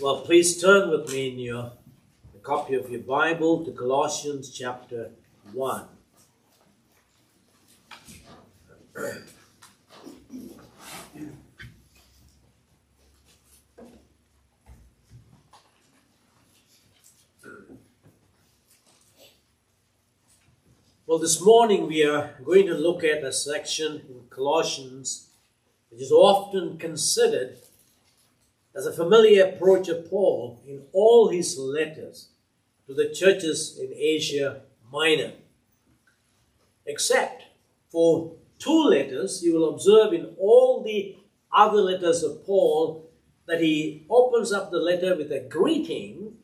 Well, please turn with me in your copy of your Bible to Colossians chapter 1. Well, this morning we are going to look at a section in Colossians which is often considered as a familiar approach of Paul in all his letters to the churches in Asia Minor. Except for two letters, you will observe in all the other letters of Paul that he opens up the letter with a greeting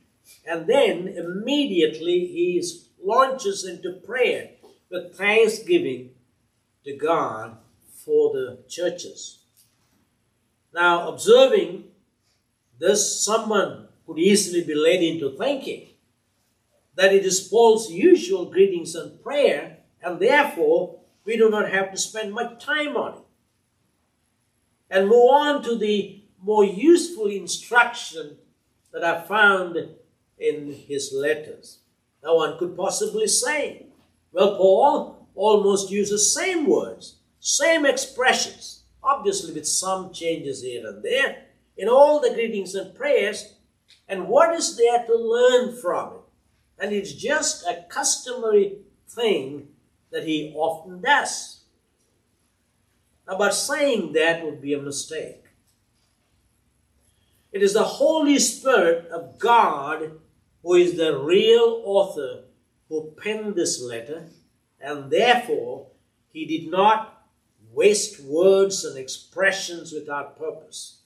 and then immediately he launches into prayer with thanksgiving to God for the churches. Now, observing this, someone could easily be led into thinking that it is Paul's usual greetings and prayer, and therefore we do not have to spend much time on it. And move on to the more useful instruction that are found in his letters. Now, one could possibly say, well, Paul almost uses the same words, same expressions, obviously with some changes here and there, in all the greetings and prayers. And what is there to learn from it? And it's just a customary thing that he often does. Now, but saying that would be a mistake. It is the Holy Spirit of God who is the real author who penned this letter, and therefore he did not waste words and expressions without purpose.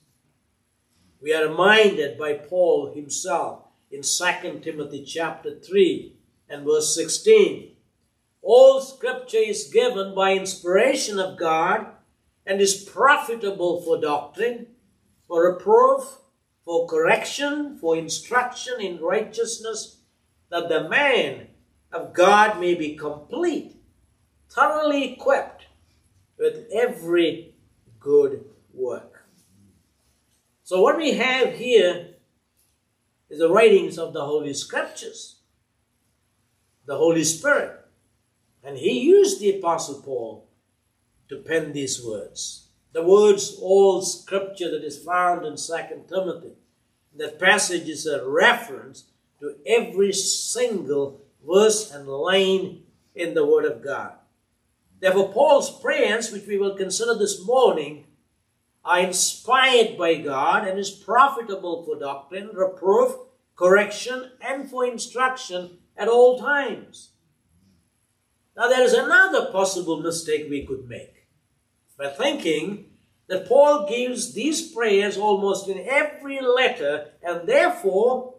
We are reminded by Paul himself in 2 Timothy chapter 3 and verse 16. All scripture is given by inspiration of God and is profitable for doctrine, for reproof, for correction, for instruction in righteousness, that the man of God may be complete, thoroughly equipped with every good work. So, what we have here is the writings of the Holy Scriptures, the Holy Spirit. And he used the Apostle Paul to pen these words. The words, all scripture that is found in 2 Timothy. That passage is a reference to every single verse and line in the Word of God. Therefore, Paul's prayers, which we will consider this morning, are inspired by God and is profitable for doctrine, reproof, correction, and for instruction at all times. Now, there is another possible mistake we could make by thinking that Paul gives these prayers almost in every letter, and therefore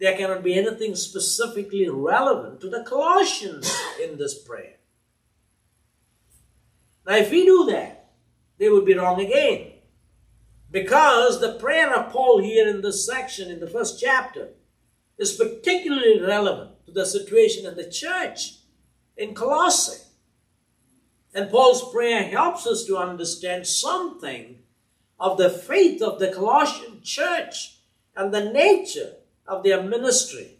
there cannot be anything specifically relevant to the Colossians in this prayer. Now, if we do that, they would be wrong again. Because the prayer of Paul here in this section, in the first chapter, is particularly relevant to the situation in the church in Colossae. And Paul's prayer helps us to understand something of the faith of the Colossian church and the nature of their ministry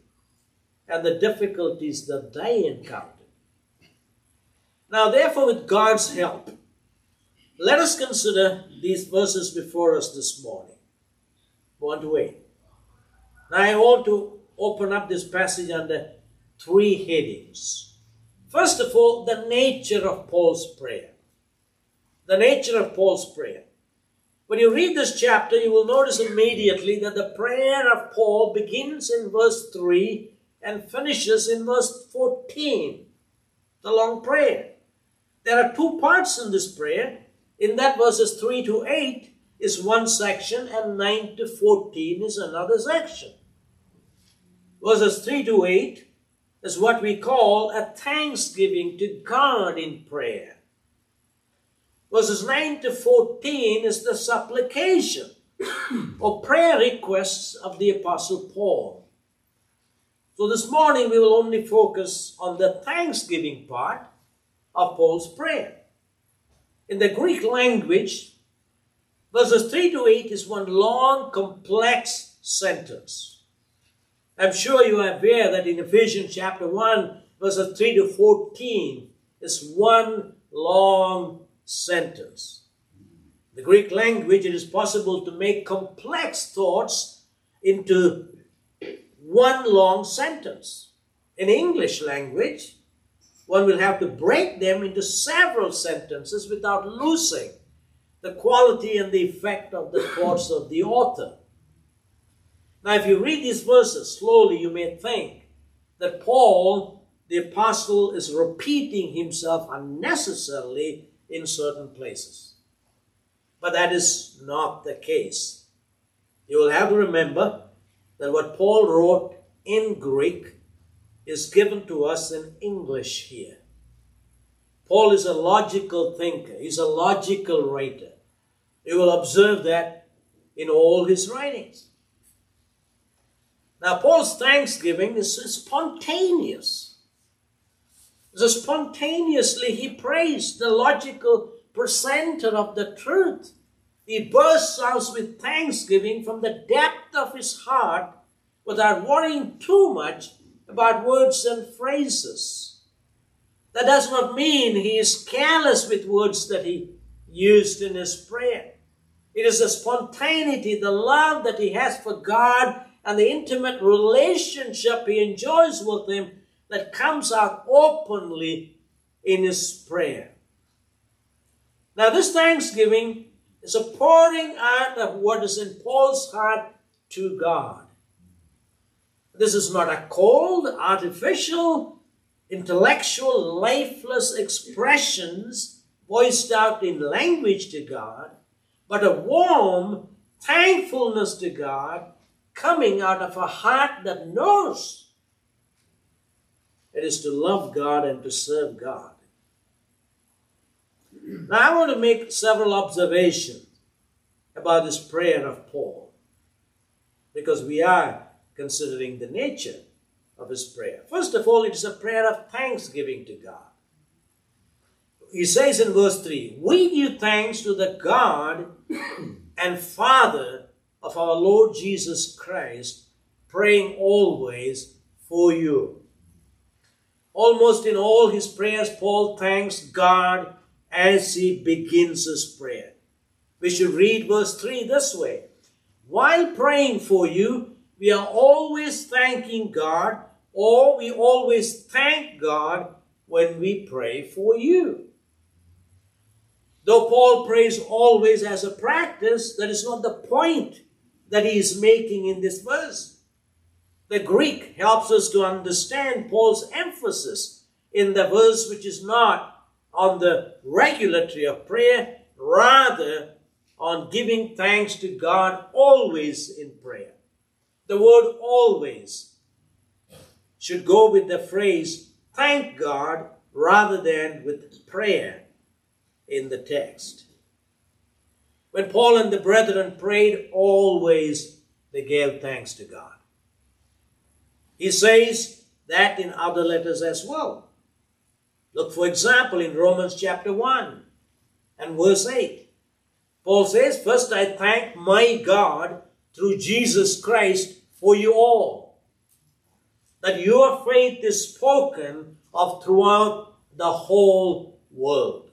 and the difficulties that they encountered. Now, therefore, with God's help, let us consider these verses before us this morning. One to eight. Now, I want to open up this passage under three headings. First of all, the nature of Paul's prayer. The nature of Paul's prayer. When you read this chapter, you will notice immediately that the prayer of Paul begins in verse 3 and finishes in verse 14. The long prayer. There are two parts in this prayer. In that verses 3 to 8 is one section and 9 to 14 is another section. Verses 3 to 8 is what we call a thanksgiving to God in prayer. Verses 9 to 14 is the supplication or prayer requests of the Apostle Paul. So this morning we will only focus on the thanksgiving part of Paul's prayer. In the Greek language, verses 3 to 8 is one long, complex sentence. I'm sure you are aware that in Ephesians chapter 1, verses 3 to 14, is one long sentence. The Greek language, it is possible to make complex thoughts into one long sentence. In English language, one will have to break them into several sentences without losing the quality and the effect of the thoughts of the author. Now, if you read these verses slowly, you may think that Paul, the apostle, is repeating himself unnecessarily in certain places. But that is not the case. You will have to remember that what Paul wrote in Greek is given to us in English here. Paul is a logical thinker, he's a logical writer. You will observe that in all his writings. Now, Paul's thanksgiving is spontaneous. So spontaneously he prays the logical presenter of the truth. He bursts out with thanksgiving from the depth of his heart without worrying too much about words and phrases. That does not mean he is careless with words that he used in his prayer. It is the spontaneity, the love that he has for God, and the intimate relationship he enjoys with him that comes out openly in his prayer. Now, this thanksgiving is a pouring out of what is in Paul's heart to God. This is not a cold, artificial, intellectual, lifeless expressions voiced out in language to God, but a warm thankfulness to God coming out of a heart that knows it is to love God and to serve God. Now, I want to make several observations about this prayer of Paul because we are considering the nature of his prayer. First of all, it is a prayer of thanksgiving to God. He says in verse 3 We give thanks to the God and Father of our Lord Jesus Christ, praying always for you. Almost in all his prayers, Paul thanks God as he begins his prayer. We should read verse 3 this way While praying for you, we are always thanking God, or we always thank God when we pray for you. Though Paul prays always as a practice, that is not the point that he is making in this verse. The Greek helps us to understand Paul's emphasis in the verse, which is not on the regulatory of prayer, rather on giving thanks to God always in prayer. The word always should go with the phrase thank God rather than with prayer in the text. When Paul and the brethren prayed, always they gave thanks to God. He says that in other letters as well. Look, for example, in Romans chapter 1 and verse 8. Paul says, First I thank my God through Jesus Christ for you all. That your faith is spoken of throughout the whole world.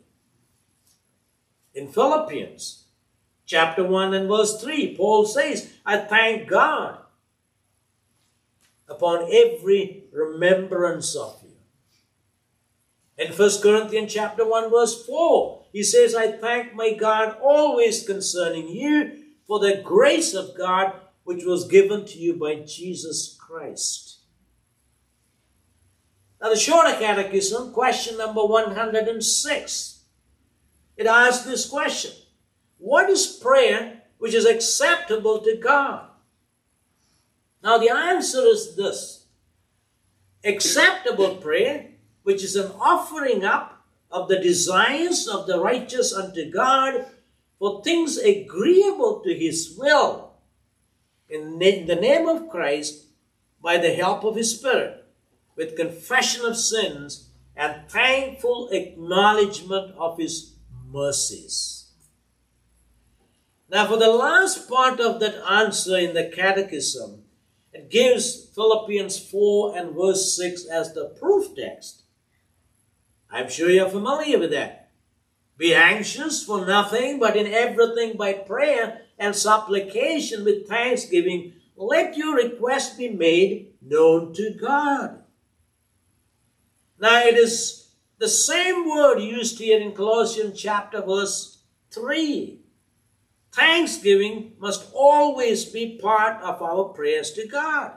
In Philippians chapter 1 and verse 3, Paul says, I thank God upon every remembrance of you. In 1 Corinthians chapter 1 verse 4, he says, I thank my God always concerning you for the grace of God which was given to you by Jesus Christ. Now, the Shorter Catechism, question number 106, it asks this question What is prayer which is acceptable to God? Now, the answer is this acceptable prayer, which is an offering up of the desires of the righteous unto God for things agreeable to His will in the name of Christ by the help of His Spirit with confession of sins and thankful acknowledgement of His mercies. Now, for the last part of that answer in the Catechism, it gives Philippians 4 and verse 6 as the proof text. I'm sure you're familiar with that. Be anxious for nothing, but in everything by prayer and supplication with thanksgiving, let your request be made known to God. Now it is the same word used here in Colossians chapter verse 3. Thanksgiving must always be part of our prayers to God.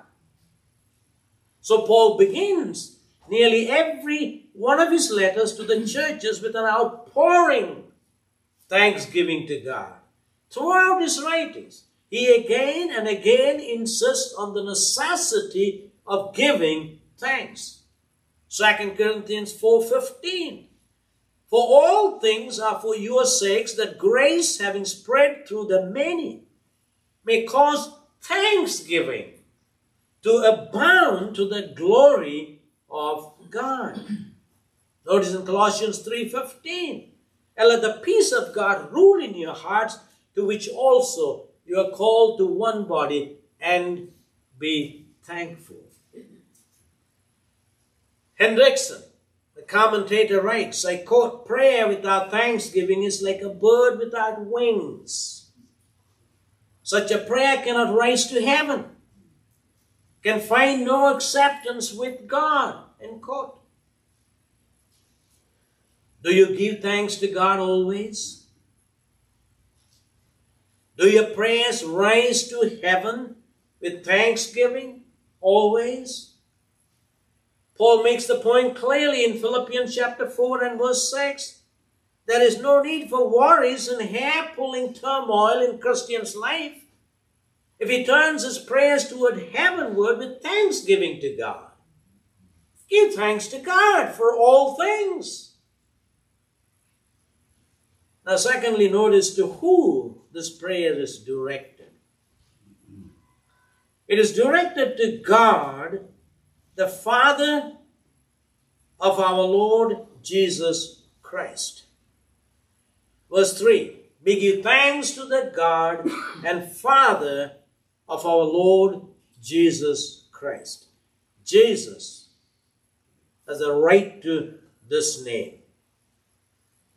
So Paul begins nearly every one of his letters to the churches with an outpouring thanksgiving to God. Throughout his writings, he again and again insists on the necessity of giving thanks. 2 Corinthians 4.15 For all things are for your sakes, that grace having spread through the many may cause thanksgiving to abound to the glory of God. Notice in Colossians 3.15 And let the peace of God rule in your hearts, to which also you are called to one body, and be thankful. Hendriksen, the commentator, writes, I quote, prayer without thanksgiving is like a bird without wings. Such a prayer cannot rise to heaven, can find no acceptance with God. End quote. Do you give thanks to God always? Do your prayers rise to heaven with thanksgiving always? Paul makes the point clearly in Philippians chapter 4 and verse 6. There is no need for worries and hair pulling turmoil in Christian's life if he turns his prayers toward heavenward with thanksgiving to God. Give thanks to God for all things. Now, secondly, notice to who this prayer is directed. It is directed to God the Father of our Lord Jesus Christ. Verse 3 We give thanks to the God and Father of our Lord Jesus Christ. Jesus has a right to this name.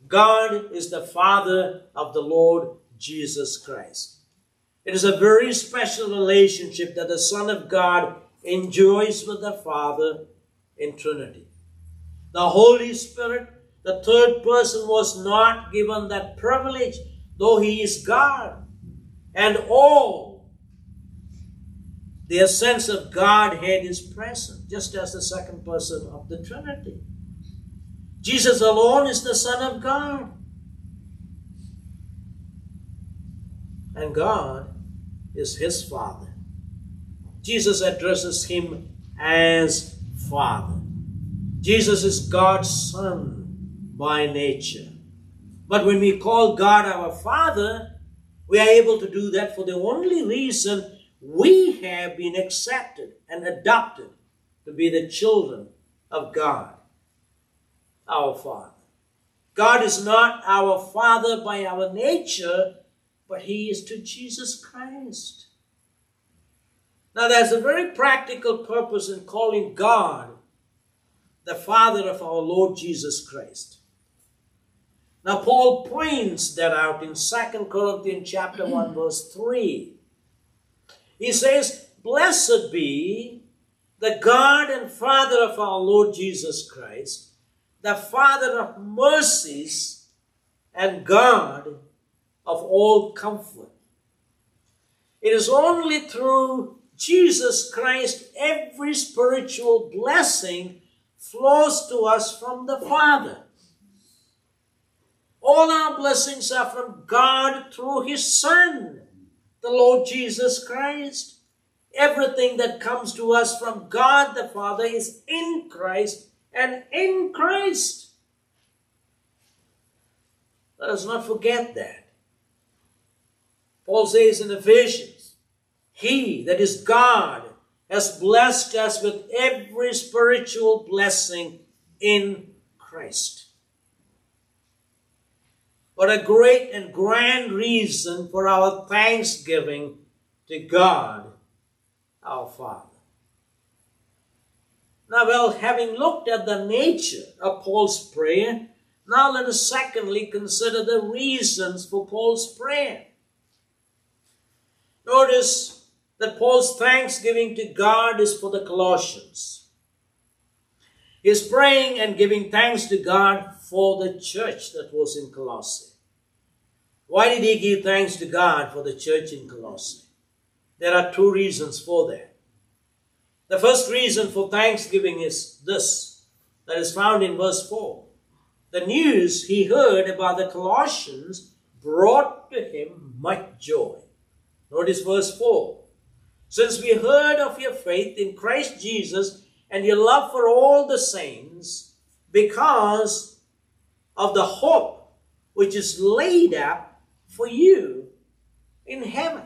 God is the Father of the Lord Jesus Christ. It is a very special relationship that the Son of God enjoys with the Father in Trinity. The Holy Spirit, the third person, was not given that privilege, though he is God. And all their sense of Godhead is present, just as the second person of the Trinity. Jesus alone is the Son of God. And God is his Father. Jesus addresses him as Father. Jesus is God's Son by nature. But when we call God our Father, we are able to do that for the only reason we have been accepted and adopted to be the children of God, our Father. God is not our Father by our nature, but He is to Jesus Christ. Now, there's a very practical purpose in calling God the Father of our Lord Jesus Christ. Now, Paul points that out in 2 Corinthians chapter 1, verse 3. He says, Blessed be the God and Father of our Lord Jesus Christ, the Father of mercies and God of all comfort. It is only through Jesus Christ, every spiritual blessing flows to us from the Father. All our blessings are from God through His Son, the Lord Jesus Christ. Everything that comes to us from God the Father is in Christ and in Christ. Let us not forget that. Paul says in Ephesians, he, that is God, has blessed us with every spiritual blessing in Christ. but a great and grand reason for our thanksgiving to God, our Father. Now, well, having looked at the nature of Paul's prayer, now let us secondly consider the reasons for Paul's prayer. Notice that Paul's thanksgiving to God is for the Colossians. He's praying and giving thanks to God for the church that was in Colossae. Why did he give thanks to God for the church in Colossae? There are two reasons for that. The first reason for thanksgiving is this that is found in verse 4. The news he heard about the Colossians brought to him much joy. Notice verse 4. Since we heard of your faith in Christ Jesus and your love for all the saints, because of the hope which is laid up for you in heaven.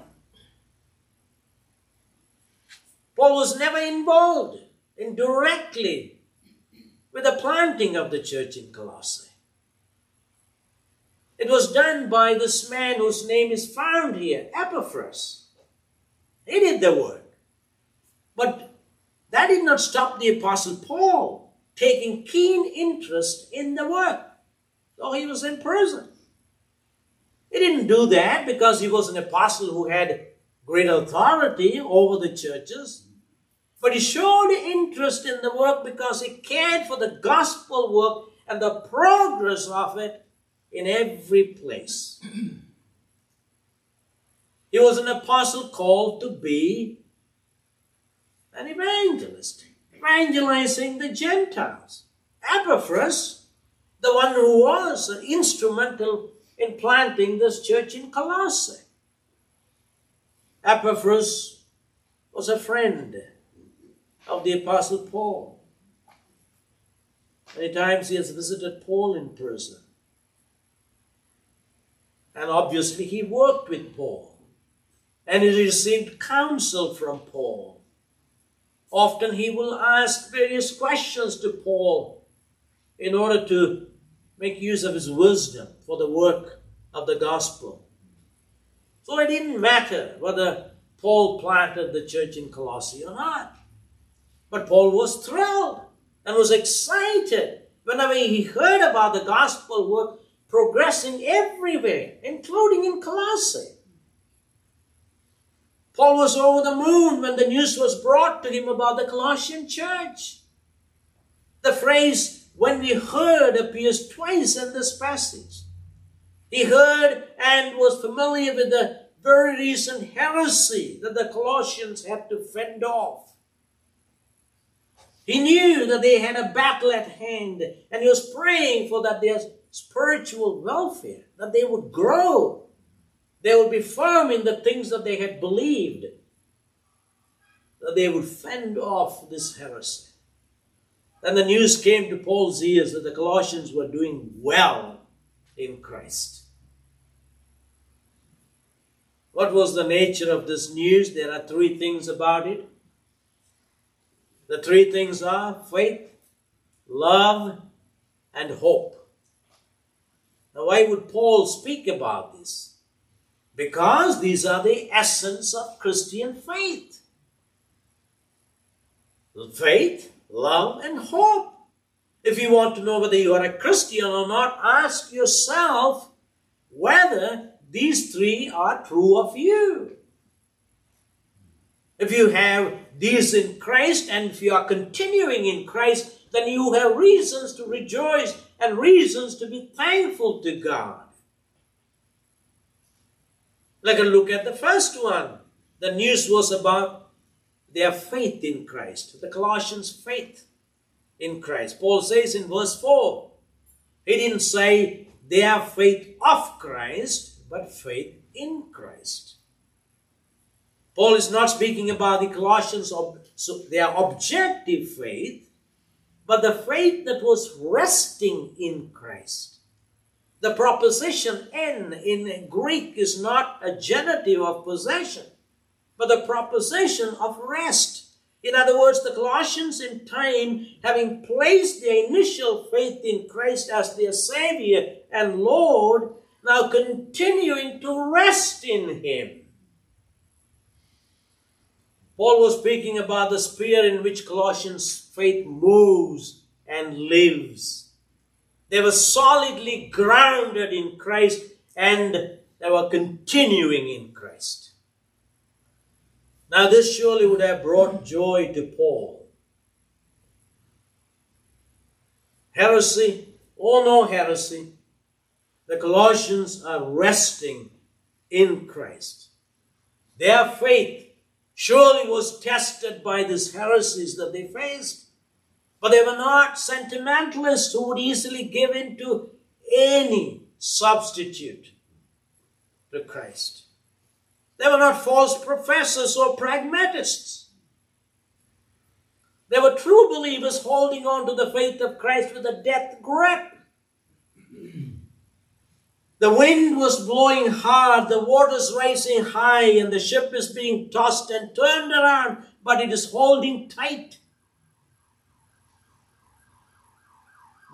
Paul was never involved indirectly with the planting of the church in Colossae. It was done by this man whose name is found here, Epaphras. He did the work. But that did not stop the Apostle Paul taking keen interest in the work, though he was in prison. He didn't do that because he was an apostle who had great authority over the churches. But he showed interest in the work because he cared for the gospel work and the progress of it in every place. he was an apostle called to be an evangelist, evangelizing the Gentiles. Epaphras, the one who was instrumental in planting this church in Colossae. Epaphras was a friend of the Apostle Paul. Many times he has visited Paul in person. And obviously he worked with Paul. And he received counsel from Paul. Often he will ask various questions to Paul in order to make use of his wisdom for the work of the gospel. So it didn't matter whether Paul planted the church in Colossae or not. But Paul was thrilled and was excited whenever he heard about the gospel work progressing everywhere, including in Colossae. Paul was over the moon when the news was brought to him about the Colossian church. The phrase, when we heard, appears twice in this passage. He heard and was familiar with the very recent heresy that the Colossians had to fend off. He knew that they had a battle at hand and he was praying for that their spiritual welfare, that they would grow. They would be firm in the things that they had believed, that they would fend off this heresy. Then the news came to Paul's ears that the Colossians were doing well in Christ. What was the nature of this news? There are three things about it. The three things are faith, love, and hope. Now, why would Paul speak about this? Because these are the essence of Christian faith faith, love, and hope. If you want to know whether you are a Christian or not, ask yourself whether these three are true of you. If you have these in Christ and if you are continuing in Christ, then you have reasons to rejoice and reasons to be thankful to God. Let us look at the first one. The news was about their faith in Christ, the Colossians' faith in Christ. Paul says in verse 4, he didn't say their faith of Christ, but faith in Christ. Paul is not speaking about the Colossians, of, so their objective faith, but the faith that was resting in Christ. The proposition en in Greek is not a genitive of possession, but the proposition of rest. In other words, the Colossians in time, having placed their initial faith in Christ as their Savior and Lord, now continuing to rest in Him. Paul was speaking about the sphere in which Colossians' faith moves and lives. They were solidly grounded in Christ and they were continuing in Christ. Now, this surely would have brought joy to Paul. Heresy or no heresy, the Colossians are resting in Christ. Their faith surely was tested by these heresies that they faced, but they were not sentimentalists who would easily give in to any substitute to Christ. They were not false professors or pragmatists. They were true believers holding on to the faith of Christ with a death grip. The wind was blowing hard, the waters rising high, and the ship is being tossed and turned around, but it is holding tight.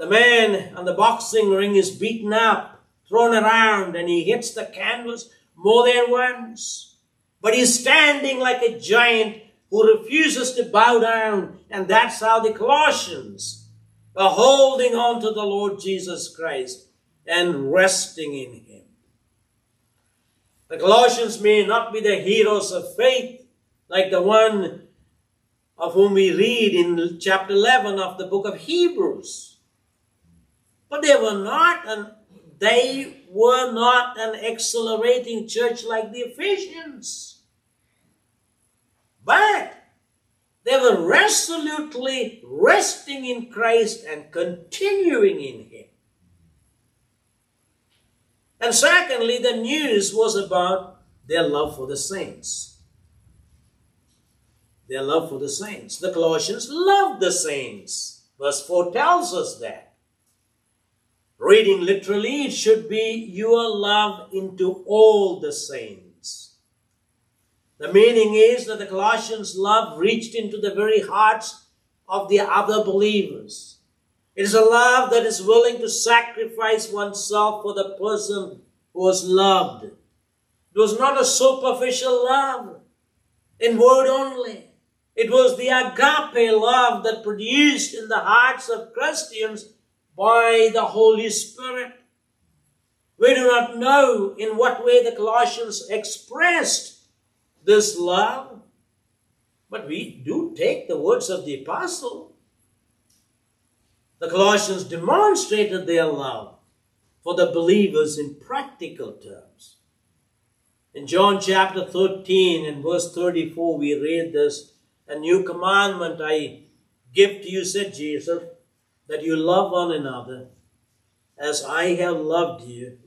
The man on the boxing ring is beaten up, thrown around, and he hits the canvas more than once. But he's standing like a giant who refuses to bow down, and that's how the Colossians are holding on to the Lord Jesus Christ and resting in Him. The Colossians may not be the heroes of faith like the one of whom we read in chapter 11 of the book of Hebrews. But they were not an they were not an accelerating church like the Ephesians. But they were resolutely resting in Christ and continuing in Him. And secondly, the news was about their love for the saints. Their love for the saints. The Colossians loved the saints. Verse 4 tells us that. Reading literally, it should be your love into all the saints. The meaning is that the Colossians' love reached into the very hearts of the other believers. It is a love that is willing to sacrifice oneself for the person who was loved. It was not a superficial love in word only. It was the agape love that produced in the hearts of Christians by the Holy Spirit. We do not know in what way the Colossians expressed this love, but we do take the words of the apostle the Colossians demonstrated their love for the believers in practical terms. In John chapter 13 and verse 34, we read this A new commandment I give to you, said Jesus, that you love one another as I have loved you,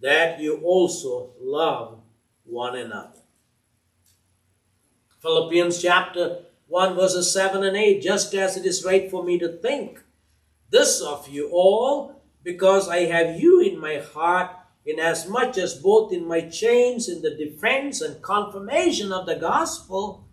that you also love one another. Philippians chapter 1, verses 7 and 8 Just as it is right for me to think this of you all, because I have you in my heart, inasmuch as both in my chains, in the defense and confirmation of the gospel,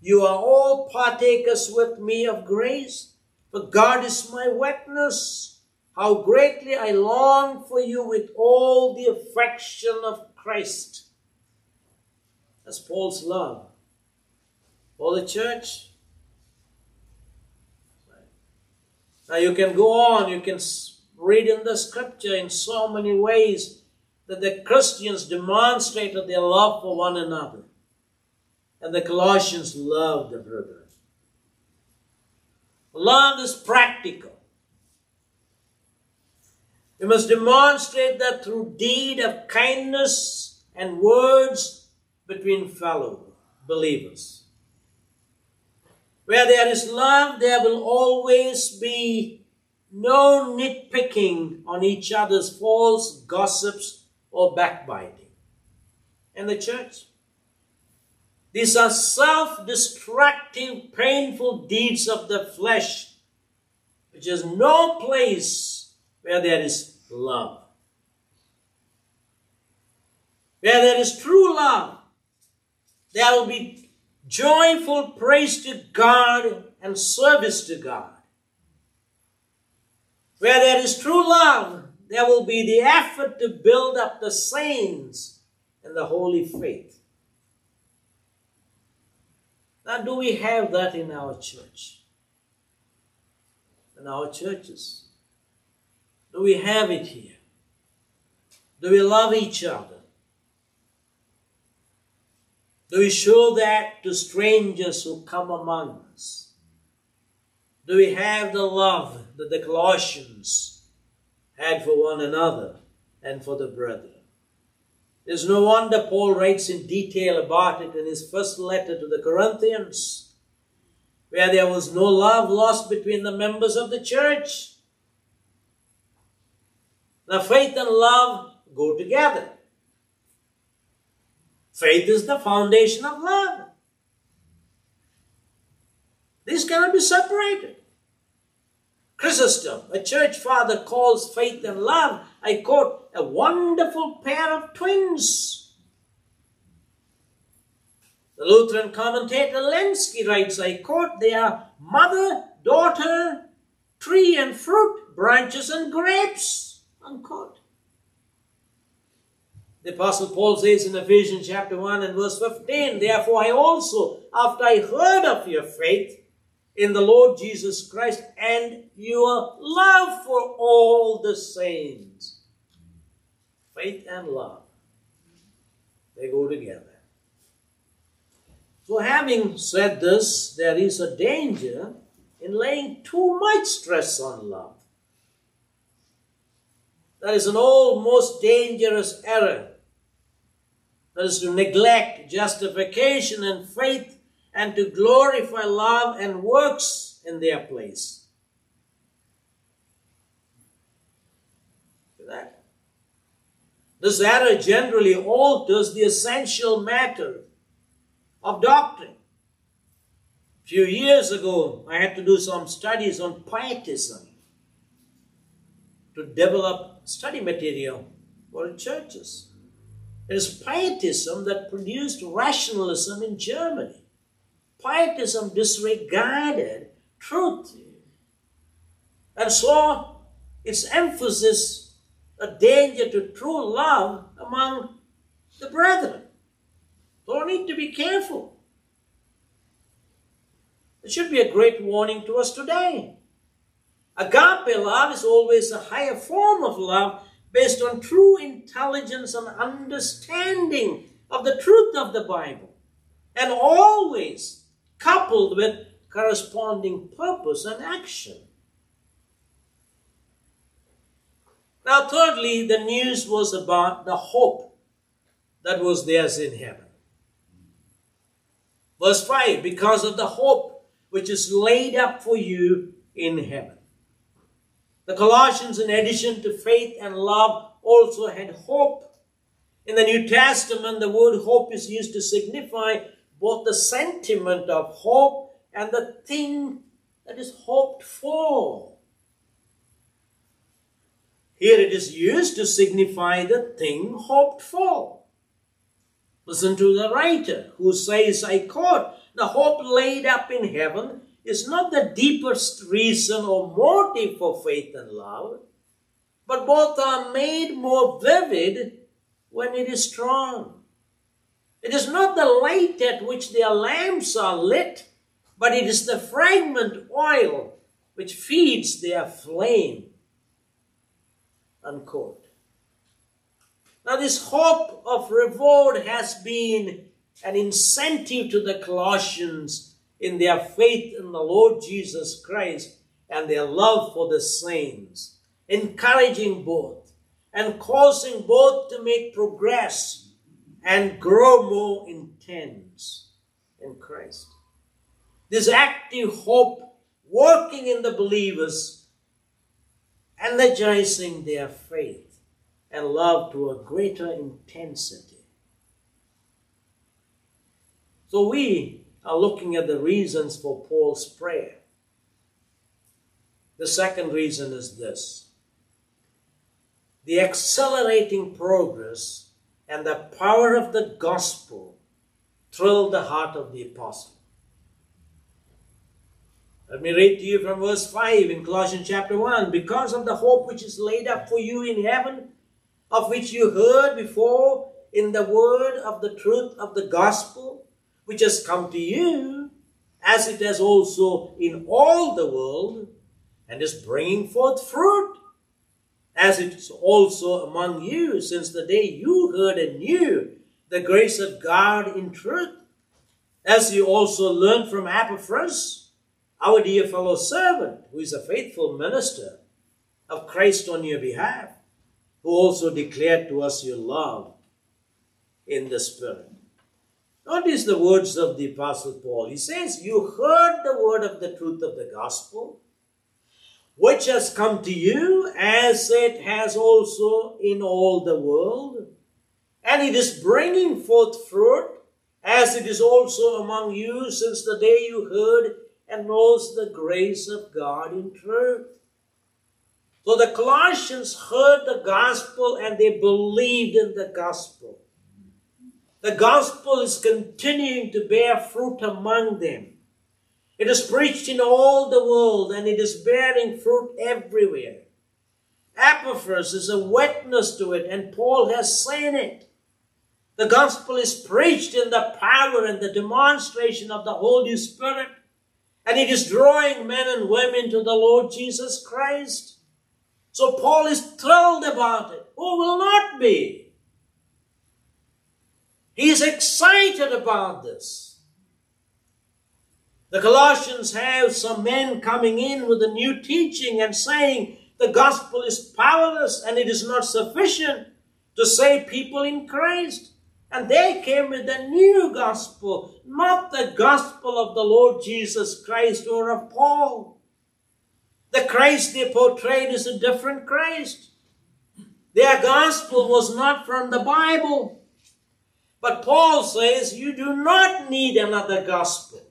you are all partakers with me of grace. For God is my witness, how greatly I long for you with all the affection of Christ. That's Paul's love for the church Now you can go on, you can read in the scripture in so many ways that the Christians demonstrated their love for one another. And the Colossians loved the brethren. Love is practical. We must demonstrate that through deed of kindness and words between fellow believers. Where there is love, there will always be no nitpicking on each other's faults, gossips, or backbiting. In the church, these are self destructive, painful deeds of the flesh, which has no place where there is love. Where there is true love, there will be joyful praise to God and service to God. Where there is true love, there will be the effort to build up the saints and the holy faith. Now, do we have that in our church? In our churches? Do we have it here? Do we love each other? Do we show that to strangers who come among us? Do we have the love that the Colossians had for one another and for the brethren? There's no wonder Paul writes in detail about it in his first letter to the Corinthians, where there was no love lost between the members of the church. Now, faith and love go together. Faith is the foundation of love. These cannot be separated. Chrysostom, a church father, calls faith and love, I quote, a wonderful pair of twins. The Lutheran commentator Lenski writes, I quote, they are mother, daughter, tree and fruit, branches and grapes, unquote. The Apostle Paul says in Ephesians chapter 1 and verse 15, Therefore I also, after I heard of your faith in the Lord Jesus Christ and your love for all the saints. Faith and love, they go together. So, having said this, there is a danger in laying too much stress on love. That is an almost dangerous error that is to neglect justification and faith and to glorify love and works in their place. That. This error generally alters the essential matter of doctrine. A few years ago, I had to do some studies on pietism to develop study material for churches. It is pietism that produced rationalism in Germany. Pietism disregarded truth and saw its emphasis a danger to true love among the brethren. So we need to be careful. It should be a great warning to us today. Agape love is always a higher form of love based on true intelligence and understanding of the truth of the Bible, and always coupled with corresponding purpose and action. Now, thirdly, the news was about the hope that was theirs in heaven. Verse 5 because of the hope which is laid up for you in heaven. The Colossians, in addition to faith and love, also had hope. In the New Testament, the word hope is used to signify both the sentiment of hope and the thing that is hoped for. Here it is used to signify the thing hoped for. Listen to the writer who says, I quote, the hope laid up in heaven is not the deepest reason or motive for faith and love, but both are made more vivid when it is strong. It is not the light at which their lamps are lit, but it is the fragment oil which feeds their flame. Unquote. Now, this hope of reward has been an incentive to the Colossians in their faith in the Lord Jesus Christ and their love for the saints, encouraging both and causing both to make progress and grow more intense in Christ. This active hope working in the believers, energizing their faith and love to a greater intensity. So we are looking at the reasons for Paul's prayer. The second reason is this the accelerating progress and the power of the gospel thrilled the heart of the apostle. Let me read to you from verse 5 in Colossians chapter 1. Because of the hope which is laid up for you in heaven, of which you heard before in the word of the truth of the gospel, which has come to you, as it has also in all the world, and is bringing forth fruit, as it is also among you, since the day you heard and knew the grace of God in truth, as you also learned from Epaphras our dear fellow servant, who is a faithful minister of Christ on your behalf, who also declared to us your love in the Spirit. Notice the words of the Apostle Paul. He says, You heard the word of the truth of the gospel, which has come to you, as it has also in all the world, and it is bringing forth fruit, as it is also among you since the day you heard and knows the grace of God in truth. So the Colossians heard the gospel and they believed in the gospel. The gospel is continuing to bear fruit among them. It is preached in all the world and it is bearing fruit everywhere. Epaphras is a witness to it and Paul has seen it. The gospel is preached in the power and the demonstration of the Holy Spirit and it is drawing men and women to the Lord Jesus Christ. So Paul is thrilled about it. Who will not be? He is excited about this. The Colossians have some men coming in with a new teaching and saying the gospel is powerless and it is not sufficient to save people in Christ. And they came with a new gospel, not the gospel of the Lord Jesus Christ or of Paul. The Christ they portrayed is a different Christ. Their gospel was not from the Bible. But Paul says you do not need another gospel.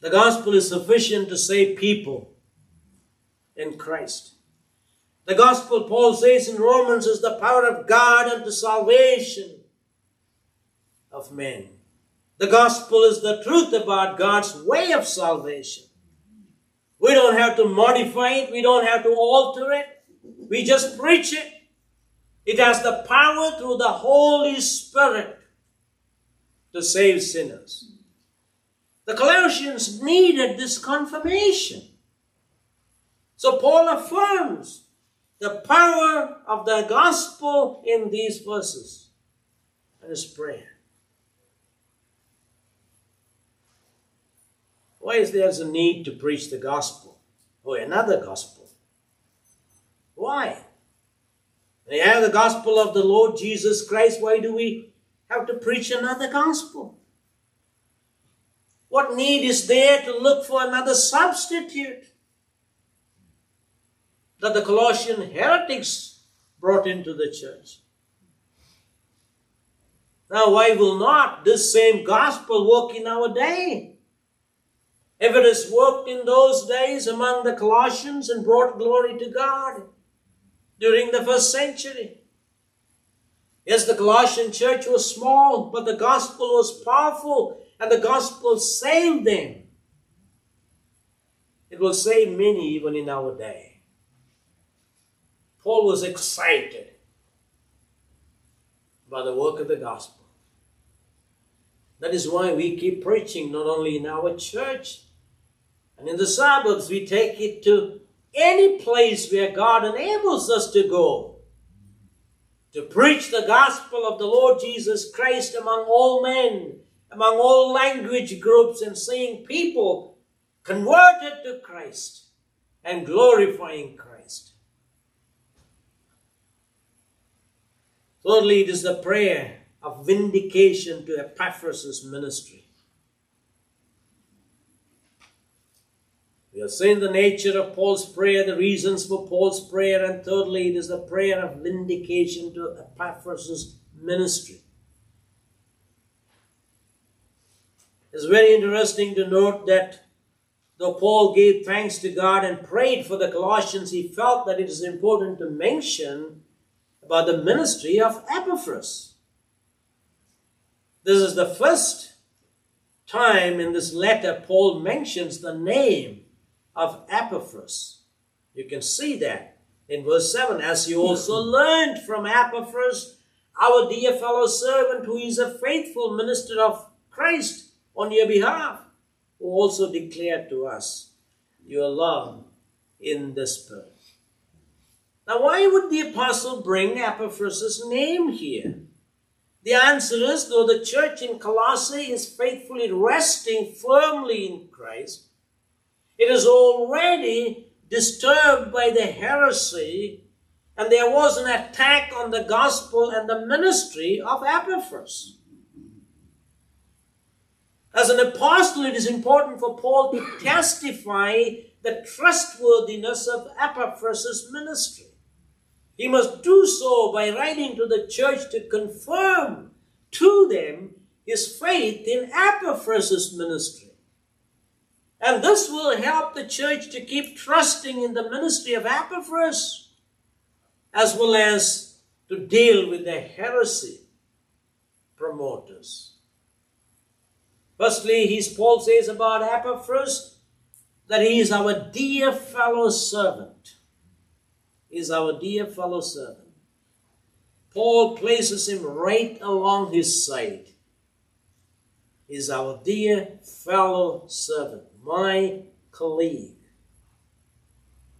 The gospel is sufficient to save people in Christ. The gospel, Paul says in Romans, is the power of God unto salvation of men. The gospel is the truth about God's way of salvation. We don't have to modify it, we don't have to alter it, we just preach it. It has the power through the Holy Spirit to save sinners. The Colossians needed this confirmation. So Paul affirms the power of the gospel in these verses. Let us pray. Why is there a need to preach the gospel or another gospel? Why? We have the gospel of the Lord Jesus Christ. Why do we have to preach another gospel? What need is there to look for another substitute? that the Colossian heretics brought into the church. Now, why will not this same gospel work in our day? If it has worked in those days among the Colossians and brought glory to God during the first century. Yes, the Colossian church was small, but the gospel was powerful and the gospel saved them. It will save many even in our day. Paul was excited by the work of the gospel. That is why we keep preaching not only in our church and in the suburbs, we take it to any place where God enables us to go to preach the gospel of the Lord Jesus Christ among all men, among all language groups, and seeing people converted to Christ and glorifying Christ. Thirdly, it is the prayer of vindication to Epaphras' ministry. Have seen the nature of Paul's prayer, the reasons for Paul's prayer, and thirdly, it is the prayer of vindication to Epaphras' ministry. It's very interesting to note that though Paul gave thanks to God and prayed for the Colossians, he felt that it is important to mention about the ministry of Epaphras. This is the first time in this letter, Paul mentions the name of Epaphras. You can see that in verse 7. As you also learned from Epaphras, our dear fellow servant, who is a faithful minister of Christ on your behalf, who also declared to us your love in the Spirit. Now, why would the apostle bring Epaphras' name here? The answer is though the church in Colossae is faithfully resting firmly in Christ, it is already disturbed by the heresy, and there was an attack on the gospel and the ministry of Epaphras. As an apostle, it is important for Paul to testify the trustworthiness of Epaphras' ministry. He must do so by writing to the church to confirm to them his faith in Epaphras' ministry. And this will help the church to keep trusting in the ministry of Epaphras, as well as to deal with the heresy promoters. Firstly, he's, Paul says about Epaphras that he is our dear fellow servant. He is our dear fellow servant. Paul places him right along his side. He is our dear fellow servant, my colleague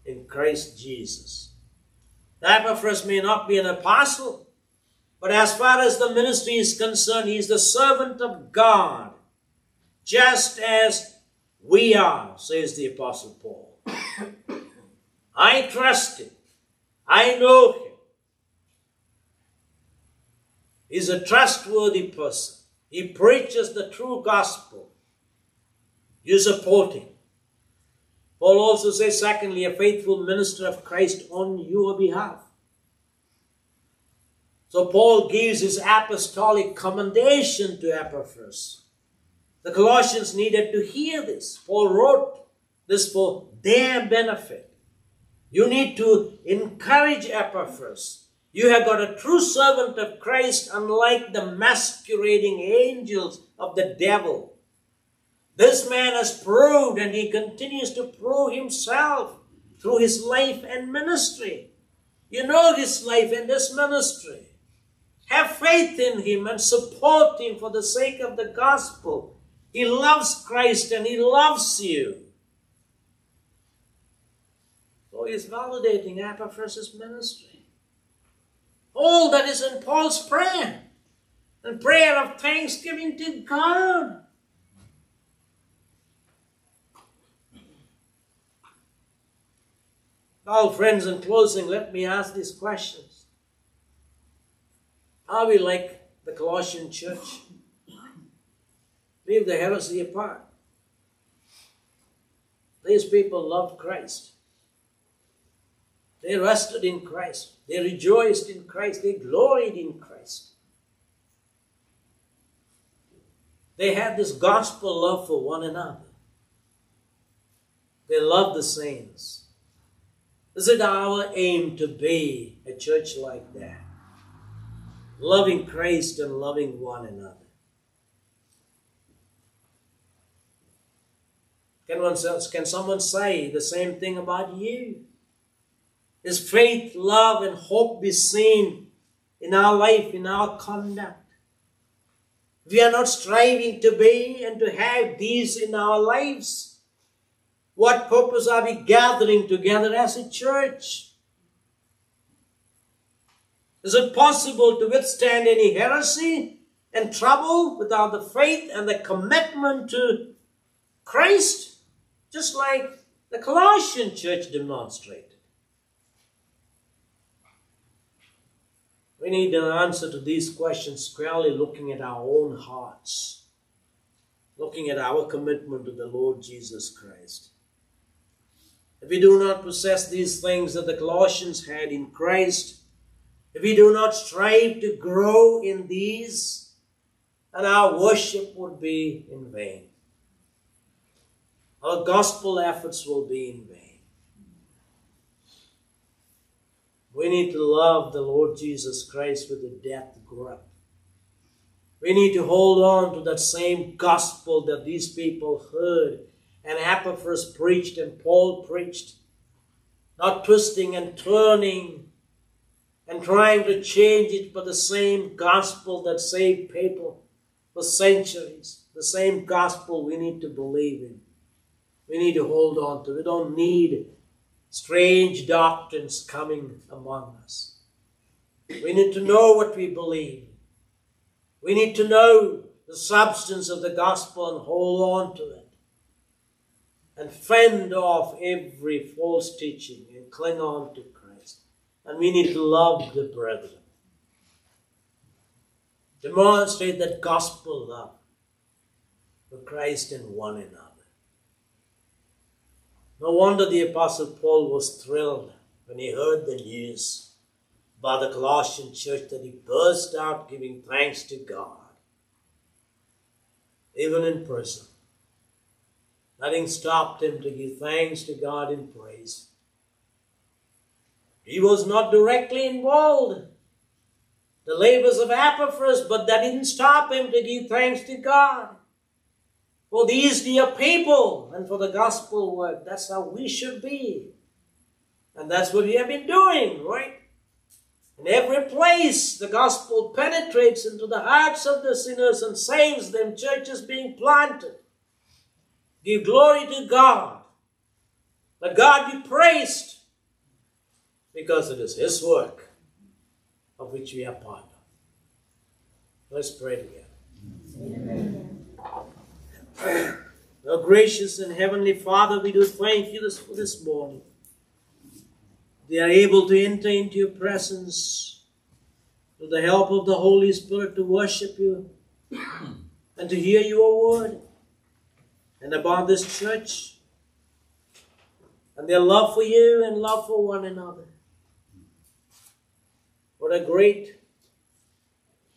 in Christ Jesus. Epaphras may not be an apostle, but as far as the ministry is concerned, he is the servant of God, just as we are, says the Apostle Paul. I trust him. I know him. He's a trustworthy person. He preaches the true gospel. You support him. Paul also says, secondly, a faithful minister of Christ on your behalf. So Paul gives his apostolic commendation to Epaphras. The Colossians needed to hear this. Paul wrote this for their benefit. You need to encourage Epaphras. You have got a true servant of Christ, unlike the masquerading angels of the devil. This man has proved and he continues to prove himself through his life and ministry. You know his life and his ministry. Have faith in him and support him for the sake of the gospel. He loves Christ and he loves you. So he's validating Epaphras' ministry. All that is in Paul's prayer The prayer of thanksgiving to God. Now, friends, in closing, let me ask these questions. Are we like the Colossian church? Leave the heresy apart. These people loved Christ. They rested in Christ. They rejoiced in Christ. They gloried in Christ. They had this gospel love for one another. They loved the saints. Is it our aim to be a church like that? Loving Christ and loving one another. Can, one, can someone say the same thing about you? Is faith, love, and hope be seen in our life, in our conduct? We are not striving to be and to have these in our lives. What purpose are we gathering together as a church? Is it possible to withstand any heresy and trouble without the faith and the commitment to Christ? just like the Colossian church demonstrated. We need an answer to these questions squarely looking at our own hearts, looking at our commitment to the Lord Jesus Christ. If we do not possess these things that the Colossians had in Christ, if we do not strive to grow in these, then our worship would be in vain our gospel efforts will be in vain. We need to love the Lord Jesus Christ with a death grip. We need to hold on to that same gospel that these people heard and Epaphras preached and Paul preached. Not twisting and turning and trying to change it, but the same gospel that saved people for centuries. The same gospel we need to believe in. We need to hold on to. We don't need strange doctrines coming among us. We need to know what we believe. We need to know the substance of the gospel and hold on to it. And fend off every false teaching and cling on to Christ. And we need to love the brethren. Demonstrate that gospel love for Christ and one another. No wonder the Apostle Paul was thrilled when he heard the news by the Colossian church that he burst out giving thanks to God, even in prison. Nothing stopped him to give thanks to God in praise. He was not directly involved the labors of Epaphras, but that didn't stop him to give thanks to God for these dear people and for the gospel work. That's how we should be. And that's what we have been doing, right? In every place, the gospel penetrates into the hearts of the sinners and saves them, churches being planted. Give glory to God. Let God be praised because it is His work of which we are part of. Let's pray together. Amen. Our gracious and heavenly Father, we do thank you this, for this morning they are able to enter into your presence with the help of the Holy Spirit to worship you and to hear your word and about this church and their love for you and love for one another. What a great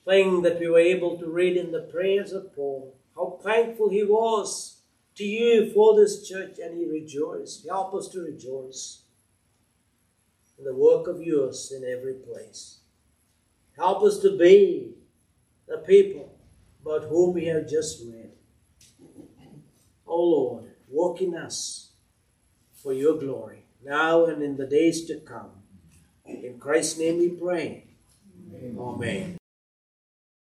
thing that we were able to read in the prayers of Paul. How thankful he was to you for this church and he rejoiced. Help us to rejoice in the work of yours in every place. Help us to be the people about whom we have just read. O Lord, work in us for your glory, now and in the days to come. In Christ's name we pray. Amen. Amen.